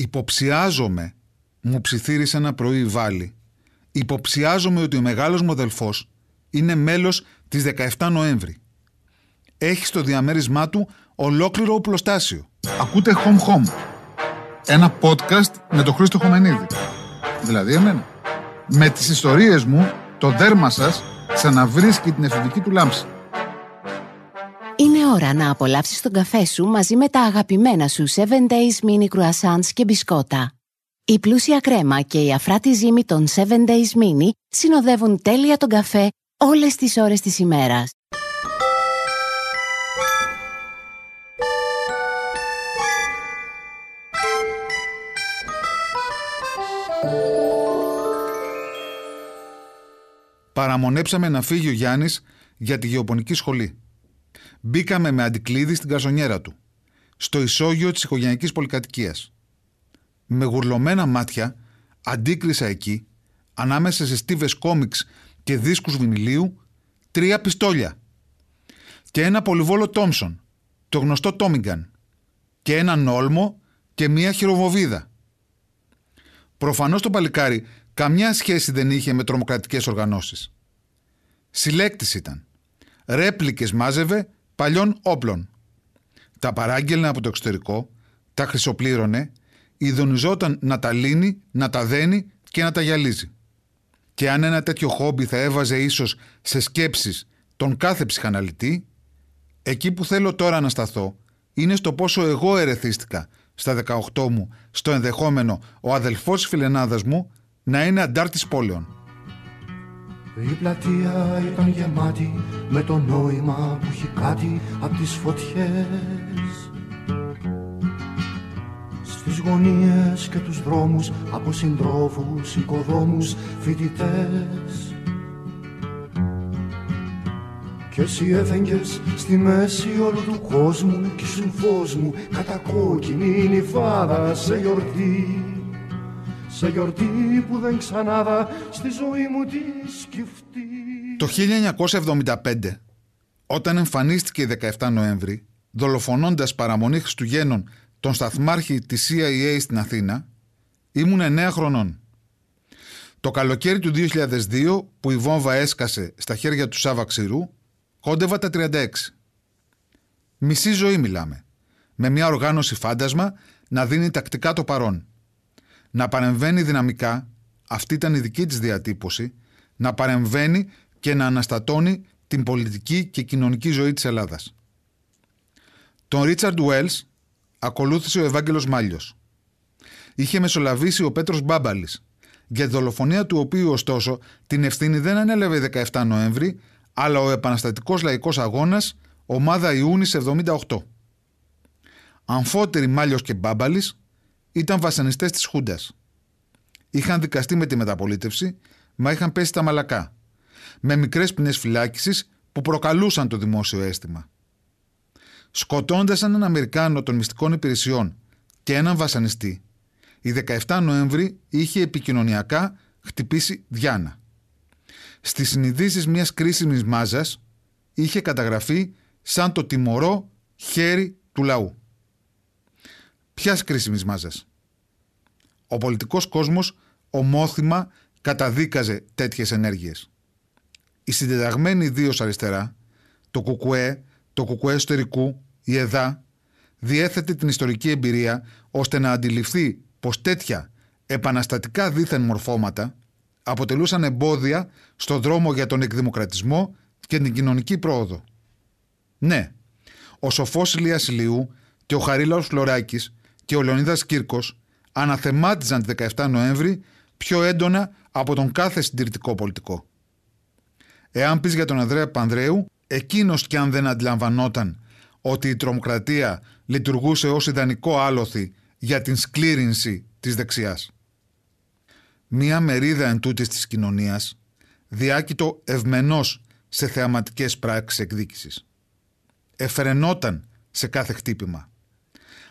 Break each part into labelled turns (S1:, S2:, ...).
S1: Υποψιάζομαι, μου ψιθύρισε ένα πρωί η Βάλη, υποψιάζομαι ότι ο μεγάλος μου αδελφός είναι μέλος της 17 Νοέμβρη. Έχει στο διαμέρισμά του ολόκληρο οπλοστάσιο.
S2: Ακούτε Home Home. Ένα podcast με τον Χρήστο Χωμενίδη. Δηλαδή εμένα. Με τις ιστορίες μου, το δέρμα σας ξαναβρίσκει την εφηβική του λάμψη.
S3: Είναι ώρα να απολαύσεις τον καφέ σου μαζί με τα αγαπημένα σου 7 Days Mini Croissants και μπισκότα. Η πλούσια κρέμα και η αφράτη ζύμη των 7 Days Mini συνοδεύουν τέλεια τον καφέ όλες τις ώρες της ημέρας.
S1: Παραμονέψαμε να φύγει ο Γιάννης για τη γεωπονική σχολή. Μπήκαμε με αντικλείδι στην καζονιέρα του, στο ισόγειο της οικογενειακής πολυκατοικίας. Με γουρλωμένα μάτια αντίκρισα εκεί, ανάμεσα σε στίβες κόμιξ και δίσκους βινιλίου, τρία πιστόλια και ένα πολυβόλο Τόμσον, το γνωστό Τόμιγκαν, και έναν όλμο και μία χειροβοβίδα. Προφανώς το παλικάρι καμιά σχέση δεν είχε με τρομοκρατικές οργανώσεις. Συλλέκτης ήταν. Ρέπλικες μάζευε παλιών όπλων. Τα παράγγελνε από το εξωτερικό, τα χρυσοπλήρωνε, ειδονιζόταν να τα λύνει, να τα δένει και να τα γυαλίζει. Και αν ένα τέτοιο χόμπι θα έβαζε ίσως σε σκέψεις τον κάθε ψυχαναλυτή, εκεί που θέλω τώρα να σταθώ είναι στο πόσο εγώ ερεθίστηκα στα 18 μου στο ενδεχόμενο ο αδελφός φιλενάδας μου να είναι αντάρτης πόλεων.
S4: Η πλατεία ήταν γεμάτη με το νόημα που έχει κάτι από τις φωτιές. Στις γωνίες και τους δρόμους από συντρόφους, οικοδόμους, φοιτητές. Κι εσύ έφεγγες στη μέση όλου του κόσμου κι ήσουν φως μου κατακόκκινη νυφάδα σε γιορτή σε γιορτή που δεν ξανάδα στη ζωή μου τη σκεφτεί.
S1: Το 1975, όταν εμφανίστηκε η 17 Νοέμβρη, δολοφονώντας παραμονή Χριστουγέννων τον σταθμάρχη της CIA στην Αθήνα, ήμουν 9 χρονών. Το καλοκαίρι του 2002 που η βόμβα έσκασε στα χέρια του Σάβα Ξηρού, κόντευα τα 36. Μισή ζωή μιλάμε. Με μια οργάνωση φάντασμα να δίνει τακτικά το παρόν να παρεμβαίνει δυναμικά, αυτή ήταν η δική της διατύπωση, να παρεμβαίνει και να αναστατώνει την πολιτική και κοινωνική ζωή της Ελλάδας. Τον Ρίτσαρντ Ουέλς ακολούθησε ο Ευάγγελος Μάλιος. Είχε μεσολαβήσει ο Πέτρος Μπάμπαλης, για τη δολοφονία του οποίου ωστόσο την ευθύνη δεν ανέλαβε 17 Νοέμβρη, αλλά ο Επαναστατικός Λαϊκός Αγώνας, ομάδα Ιούνις 78. Αμφότεροι Μάλιος και Μπάμπαλης ήταν βασανιστές της Χούντας. Είχαν δικαστεί με τη μεταπολίτευση, μα είχαν πέσει τα μαλακά. Με μικρές ποινές φυλάκισης που προκαλούσαν το δημόσιο αίσθημα. Σκοτώντας έναν Αμερικάνο των μυστικών υπηρεσιών και έναν βασανιστή, η 17 Νοέμβρη είχε επικοινωνιακά χτυπήσει Διάνα. Στις συνειδήσεις μιας κρίσιμης μάζας είχε καταγραφεί σαν το τιμωρό χέρι του λαού. Ποιας κρίσιμης μάζας; Ο πολιτικός κόσμος ομόθυμα καταδίκαζε τέτοιες ενέργειες. Η συντεταγμένη ιδίως αριστερά, το κουκουέ, το κουκουέ εσωτερικού, η ΕΔΑ, διέθετε την ιστορική εμπειρία ώστε να αντιληφθεί πως τέτοια επαναστατικά δίθεν μορφώματα αποτελούσαν εμπόδια στο δρόμο για τον εκδημοκρατισμό και την κοινωνική πρόοδο. Ναι, ο σοφός Ηλίας Ηλιού και ο Χαρίλαος Φλωράκης και ο Λεωνίδας Κύρκος αναθεμάτιζαν τη 17 Νοέμβρη πιο έντονα από τον κάθε συντηρητικό πολιτικό. Εάν πεις για τον Ανδρέα Πανδρέου, εκείνος κι αν δεν αντιλαμβανόταν ότι η τρομοκρατία λειτουργούσε ως ιδανικό άλοθη για την σκλήρινση της δεξιάς. Μία μερίδα εν τούτης της κοινωνίας διάκειτο ευμενός σε θεαματικές πράξεις εκδίκησης. Εφρενόταν σε κάθε χτύπημα.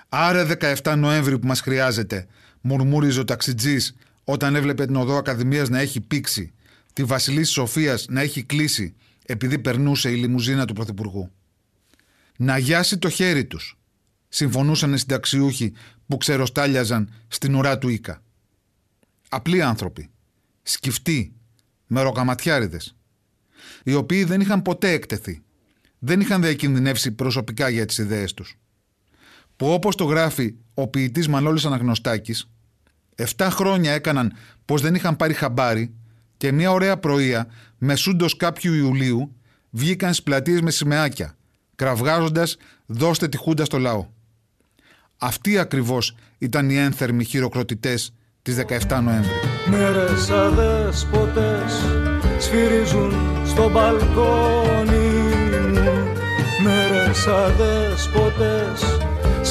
S1: Άρα 17 Νοέμβρη που μας χρειάζεται, μουρμούριζε ο ταξιτζής όταν έβλεπε την οδό Ακαδημίας να έχει πήξει, τη Βασιλή Σοφίας να έχει κλείσει επειδή περνούσε η λιμουζίνα του Πρωθυπουργού. Να γιάσει το χέρι τους, συμφωνούσαν οι συνταξιούχοι που ξεροστάλιαζαν στην ουρά του Ίκα. Απλοί άνθρωποι, σκυφτοί, μεροκαματιάριδες, οι οποίοι δεν είχαν ποτέ εκτεθεί, δεν είχαν διακινδυνεύσει προσωπικά για τις ιδέες τους. Που όπως το γράφει ο ποιητής Μανώλης Αναγνωστάκης, 7 χρόνια έκαναν πως δεν είχαν πάρει χαμπάρι και μια ωραία πρωία, μεσούντος κάποιου Ιουλίου, βγήκαν στις πλατείες με σημαίακια, κραυγάζοντας «δώστε τη χούντα στο λαό». Αυτοί ακριβώς ήταν οι ένθερμοι χειροκροτητές της 17 Νοέμβρη.
S5: Μέρες αδέσποτες σφυρίζουν στο μπαλκόνι μου Μέρες αδέσποτες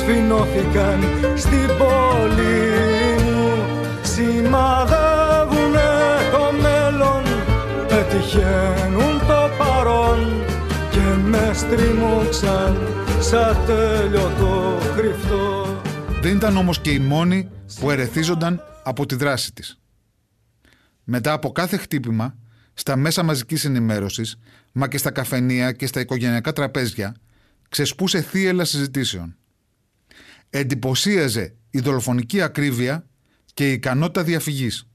S5: σφινώθηκαν στην πόλη μου Σημαδεύουνε το μέλλον, πετυχαίνουν το παρόν και με στριμώξαν σαν τέλειο κρυφτό
S1: Δεν ήταν όμως και οι μόνοι που ερεθίζονταν από τη δράση της. Μετά από κάθε χτύπημα, στα μέσα μαζικής ενημέρωσης, μα και στα καφενεία και στα οικογενειακά τραπέζια, ξεσπούσε θύελα συζητήσεων. Εντυπωσίαζε η δολοφονική ακρίβεια και η ικανότητα διαφυγής.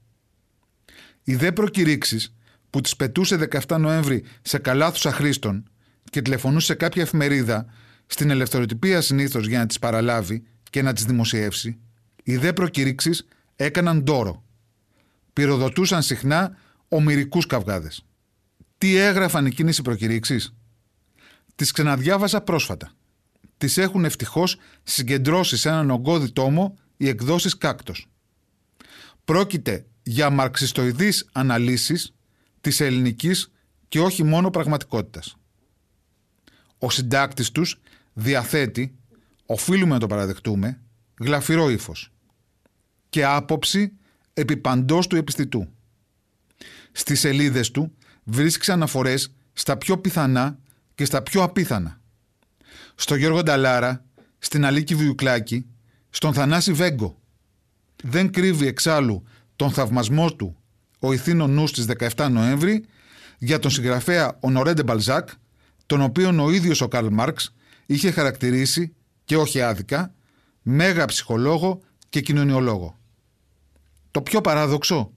S1: Οι δε προκηρύξεις που τις πετούσε 17 Νοέμβρη σε καλάθους αχρήστων και τηλεφωνούσε σε κάποια εφημερίδα στην ελευθεροτυπία συνήθως για να τις παραλάβει και να τις δημοσιεύσει, οι δε προκηρύξεις έκαναν δώρο. Πυροδοτούσαν συχνά ομυρικούς καυγάδες. Τι έγραφαν εκείνες οι προκηρύξεις; Τις ξαναδιάβασα πρόσφατα. Τις έχουν ευτυχώς συγκεντρώσει σε έναν ογκώδη τόμο οι εκδόσεις κάκτος. Πρόκειται για μαρξιστοειδείς αναλύσεις της ελληνικής και όχι μόνο πραγματικότητας. Ο συντάκτης τους διαθέτει, οφείλουμε να το παραδεχτούμε, γλαφυρό ύφος και άποψη επί παντός του επιστητού. Στις σελίδες του βρίσκει αναφορές στα πιο πιθανά και στα πιο απίθανα. Στο Γιώργο Νταλάρα, στην Αλίκη Βιουκλάκη, στον Θανάση Βέγκο. Δεν κρύβει εξάλλου τον θαυμασμό του ο ηθήνο νους της 17 Νοέμβρη για τον συγγραφέα Ονορέντε Μπαλζάκ, τον οποίον ο ίδιος ο Καρλ Μάρξ είχε χαρακτηρίσει, και όχι άδικα, μέγα ψυχολόγο και κοινωνιολόγο. Το πιο παράδοξο,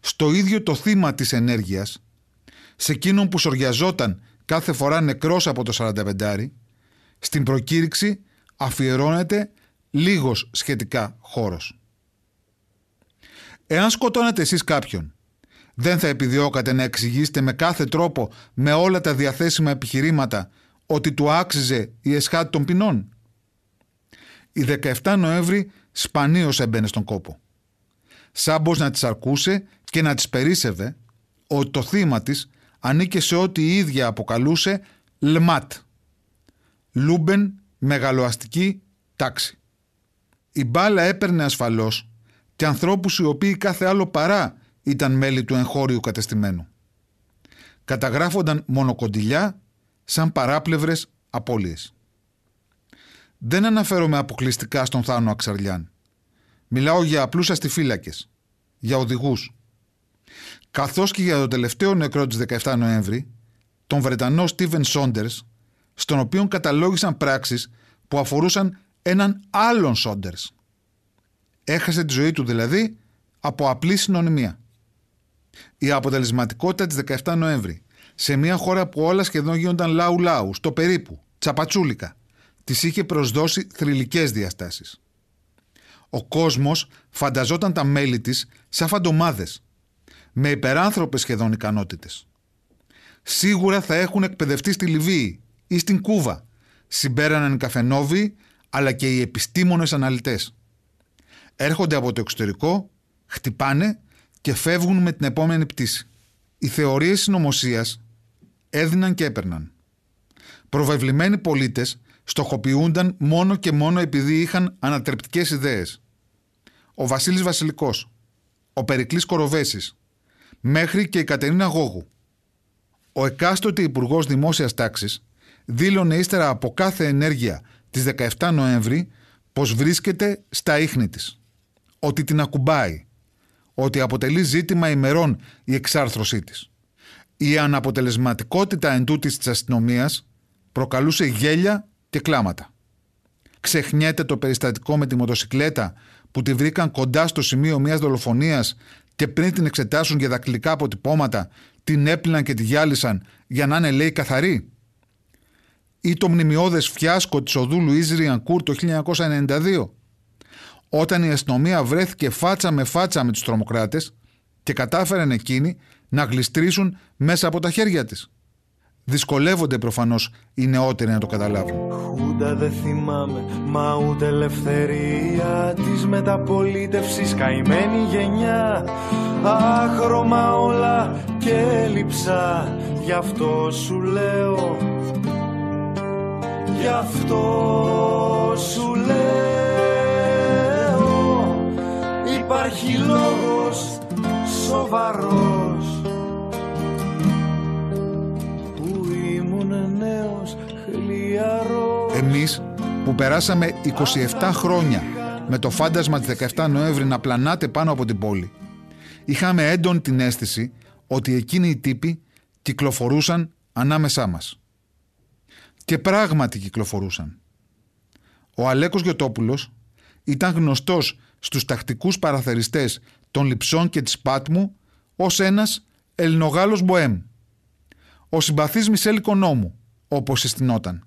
S1: στο ίδιο το θύμα της ενέργειας, σε εκείνον που σοριαζόταν κάθε φορά νεκρός από το 45 στην προκήρυξη αφιερώνεται λίγος σχετικά χώρος. Εάν σκοτώνατε εσείς κάποιον, δεν θα επιδιώκατε να εξηγήσετε με κάθε τρόπο, με όλα τα διαθέσιμα επιχειρήματα, ότι του άξιζε η εσχάτη των ποινών. Η 17 Νοέμβρη σπανίως έμπαινε στον κόπο. Σάμπως να της αρκούσε και να της περίσσευε ότι το θύμα της ανήκε σε ό,τι η ίδια αποκαλούσε ΛΜΑΤ. Λούμπεν μεγαλοαστική τάξη. Η μπάλα έπαιρνε ασφαλώς και ανθρώπους οι οποίοι κάθε άλλο παρά ήταν μέλη του εγχώριου κατεστημένου. Καταγράφονταν μονοκοντυλιά σαν παράπλευρες απώλειες. Δεν αναφέρομαι αποκλειστικά στον Θάνο Αξαριάν. Μιλάω για απλούς αστιφύλακες, για οδηγούς. Καθώς και για το τελευταίο νεκρό της 17 Νοέμβρη, τον Βρετανό Στίβεν Σόντερς, στον οποίο καταλόγησαν πράξεις που αφορούσαν έναν άλλον Σόντερς. Έχασε τη ζωή του δηλαδή από απλή συνωνυμία. Η αποτελεσματικότητα της 17 Νοέμβρη σε μια χώρα που όλα σχεδόν γίνονταν λαού-λαού, στο περίπου, τσαπατσούλικα, της είχε προσδώσει θρηλυκές διαστάσεις. Ο κόσμος φανταζόταν τα μέλη της σαν φαντομάδες, με υπεράνθρωπες σχεδόν ικανότητες. Σίγουρα θα έχουν εκπαιδευτεί στη Λιβύη ή στην Κούβα, συμπέραναν οι καφενόβοι αλλά και οι επιστήμονες αναλυτές. Έρχονται από το εξωτερικό, χτυπάνε και φεύγουν με την επόμενη πτήση. Οι θεωρίες συνωμοσίας έδιναν και έπαιρναν. Προβεβλημένοι πολίτες στοχοποιούνταν μόνο και μόνο επειδή είχαν ανατρεπτικές ιδέες. Ο Βασίλης Βασιλικός, ο Περικλής Κοροβέσης, μέχρι και η Κατερίνα Γόγου. Ο εκάστοτε Υπουργός Δημόσιας Τάξης δήλωνε ύστερα από κάθε ενέργεια της 17 Νοέμβρη πως βρίσκεται στα ίχνη της. Ότι την ακουμπάει. Ότι αποτελεί ζήτημα ημερών η εξάρθρωσή της. Η αναποτελεσματικότητα εντούτοις της αστυνομίας προκαλούσε γέλια και κλάματα. Ξεχνιέται το περιστατικό με τη μοτοσυκλέτα που τη βρήκαν κοντά στο σημείο μιας δολοφονίας και πριν την εξετάσουν για δακτυλικά αποτυπώματα την έπλυναν και τη γυάλισαν για να είναι λέει καθαρή. Ή το μνημειώδες φιάσκο της οδού Λουίζ Ριανκούρ το 1992 όταν η αστυνομία βρέθηκε φάτσα με φάτσα με τους τρομοκράτες και κατάφεραν εκείνοι να γλιστρήσουν μέσα από τα χέρια της. Δυσκολεύονται προφανώς οι νεότεροι να το καταλάβουν.
S5: Χούντα δεν θυμάμαι, μα ούτε ελευθερία της μεταπολίτευσης καημένη γενιά Άχρωμα όλα και έλειψα, γι' αυτό σου λέω Γι' αυτό σου λέω. Υπάρχει λόγος σοβαρός. Που ήμουν νέος χλιαρός.
S1: Εμείς που περάσαμε 27 χρόνια με το φάντασμα της 17 Νοέμβρη να πλανάτε πάνω από την πόλη είχαμε έντονη την αίσθηση ότι εκείνοι οι τύποι κυκλοφορούσαν ανάμεσά μας. Και πράγματι κυκλοφορούσαν. Ο Αλέκος Γιωτόπουλος ήταν γνωστός στους τακτικούς παραθεριστές των Λιψών και της Πάτμου ως ένας Ελληνογάλος Μποέμ. Ο συμπαθής Μισελ Οικονόμου, όπως συστηνόταν.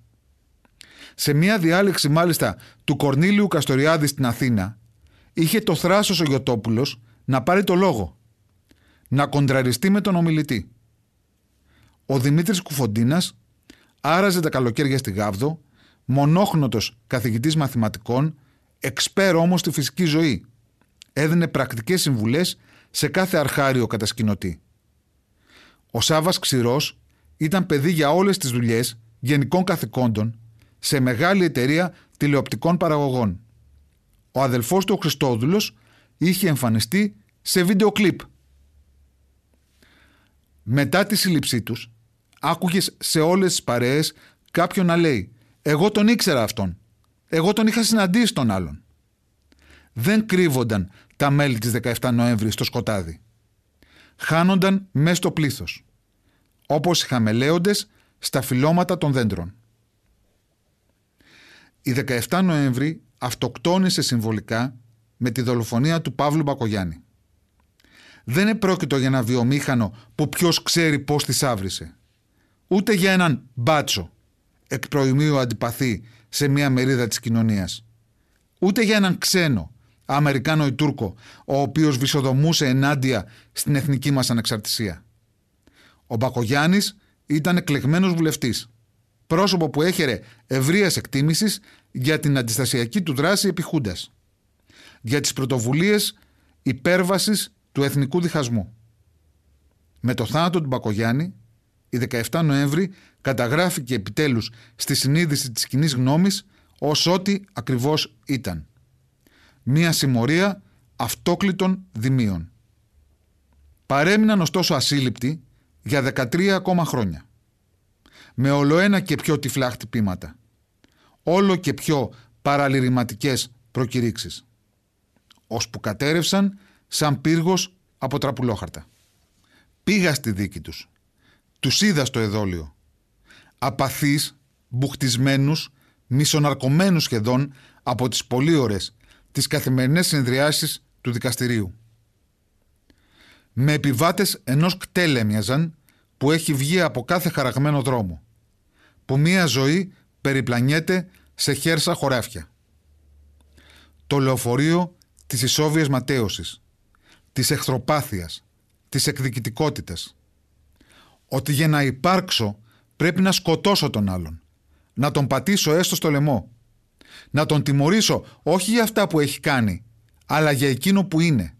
S1: Σε μια διάλεξη μάλιστα του Κορνίλιου Καστοριάδη στην Αθήνα, είχε το θράσος ο Γιωτόπουλος να πάρει το λόγο. Να κοντραριστεί με τον ομιλητή. Ο Δημήτρης Κουφοντίνας άραζε τα καλοκαίρια στη Γάβδο, μονόχνοτος καθηγητής μαθηματικών, εξπέρ όμως στη φυσική ζωή. Έδινε πρακτικές συμβουλές σε κάθε αρχάριο κατασκηνωτή. Ο Σάβας Ξηρός ήταν παιδί για όλες τις δουλειές γενικών καθηκόντων σε μεγάλη εταιρεία τηλεοπτικών παραγωγών. Ο αδελφός του ο Χριστόδουλος είχε εμφανιστεί σε βίντεο κλιπ. Μετά τη σύλληψή τους, άκουγες σε όλες τις παρέες κάποιον να λέει «Εγώ τον ήξερα αυτόν. Εγώ τον είχα συναντήσει τον άλλον». Δεν κρύβονταν τα μέλη της 17 Νοέμβρης στο σκοτάδι. Χάνονταν μέσα στο πλήθος. Όπως οι χαμελέοντες στα φυλώματα των δέντρων. Η 17 Νοέμβρη αυτοκτόνησε συμβολικά με τη δολοφονία του Παύλου Μπακογιάννη. Δεν επρόκειτο για ένα βιομήχανο που ποιος ξέρει πώς τη άβρισε. Ούτε για έναν μπάτσο εκ προημίου αντιπαθή σε μια μερίδα της κοινωνίας. Ούτε για έναν ξένο, Αμερικάνο ή Τούρκο, ο οποίος βυσοδομούσε ενάντια στην εθνική μας ανεξαρτησία. Ο Μπακογιάννης ήταν εκλεγμένος βουλευτής. Πρόσωπο που έχερε ευρείας εκτίμησης για την αντιστασιακή του δράση επιχούντας για τις πρωτοβουλίες υπέρβασης του εθνικού διχασμού. Με το θάνατο του Μπακογιάννη, η 17 Νοέμβρη καταγράφηκε επιτέλους στη συνείδηση της κοινής γνώμης ως ό,τι ακριβώς ήταν. Μία συμμορία αυτόκλητων δημίων. Παρέμειναν ωστόσο ασύλληπτοι για 13 ακόμα χρόνια. Με ολοένα και πιο τυφλά χτυπήματα. Όλο και πιο παραλυρηματικές προκηρύξεις ώσπου κατέρευσαν σαν πύργος από τραπουλόχαρτα. Πήγα στη δίκη τους. Τους είδα στο εδόλιο. Απαθείς, μπουχτισμένους, μισοναρκωμένους σχεδόν από τις πολύ ώρες τις καθημερινές συνεδριάσεις του δικαστηρίου. Με επιβάτες ενός κτέλε μοιάζαν που έχει βγει από κάθε χαραγμένο δρόμο, που μία ζωή περιπλανιέται σε χέρσα χωράφια. Το λεωφορείο της ισόβιας ματέωσης, της εχθροπάθειας, της εκδικητικότητας. Ότι για να υπάρξω πρέπει να σκοτώσω τον άλλον, να τον πατήσω έστω στο λαιμό, να τον τιμωρήσω όχι για αυτά που έχει κάνει, αλλά για εκείνο που είναι.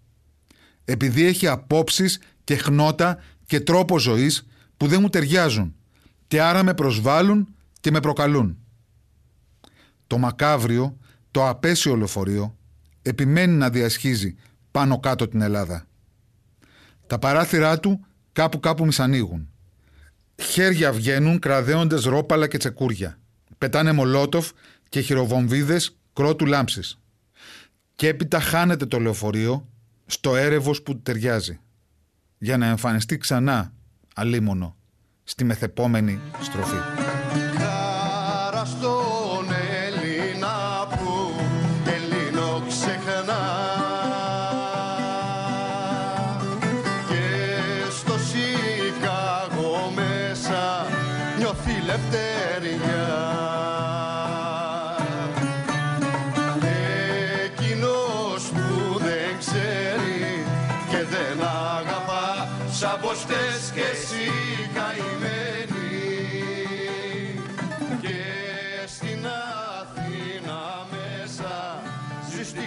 S1: Επειδή έχει απόψεις και χνότα και τρόπο ζωής που δεν μου ταιριάζουν και άρα με προσβάλλουν και με προκαλούν. Το μακάβριο, το απέσιο λεωφορείο, επιμένει να διασχίζει πάνω κάτω την Ελλάδα. Τα παράθυρά του κάπου κάπου μισανοίγουν. Χέρια βγαίνουν κραδέοντες ρόπαλα και τσεκούρια. Πετάνε μολότοφ και χειροβομβίδες κρότου λάμψης. Και έπειτα χάνεται το λεωφορείο στο έρευος που ταιριάζει. Για να εμφανιστεί ξανά, αλίμονο, στη μεθεπόμενη στροφή.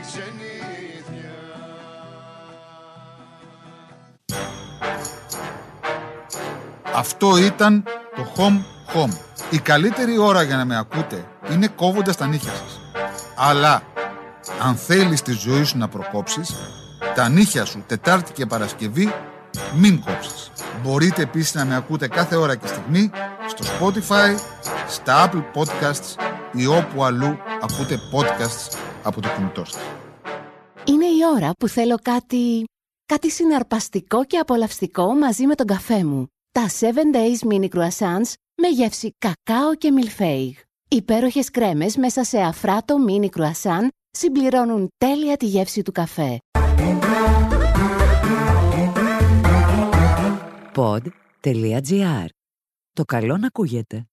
S6: Τη ξενήθεια
S1: Αυτό ήταν το Home Home. Η καλύτερη ώρα για να με ακούτε είναι κόβοντας τα νύχια σας. Αλλά αν θέλεις τη ζωή σου να προκόψεις, τα νύχια σου Τετάρτη και Παρασκευή μην κόψεις. Μπορείτε επίσης να με ακούτε κάθε ώρα και στιγμή στο Spotify, στα Apple Podcasts ή όπου αλλού ακούτε podcasts από το κινητό σας.
S3: Είναι η ώρα που θέλω κάτι... κάτι συναρπαστικό και απολαυστικό μαζί με τον καφέ μου. Τα 7 Days Mini Croissants με γεύση κακάο και μιλφέιγ. Υπέροχες κρέμες μέσα σε αφράτο mini croissant συμπληρώνουν τέλεια τη γεύση του καφέ.
S7: Pod.gr. Το καλό να ακούγεται.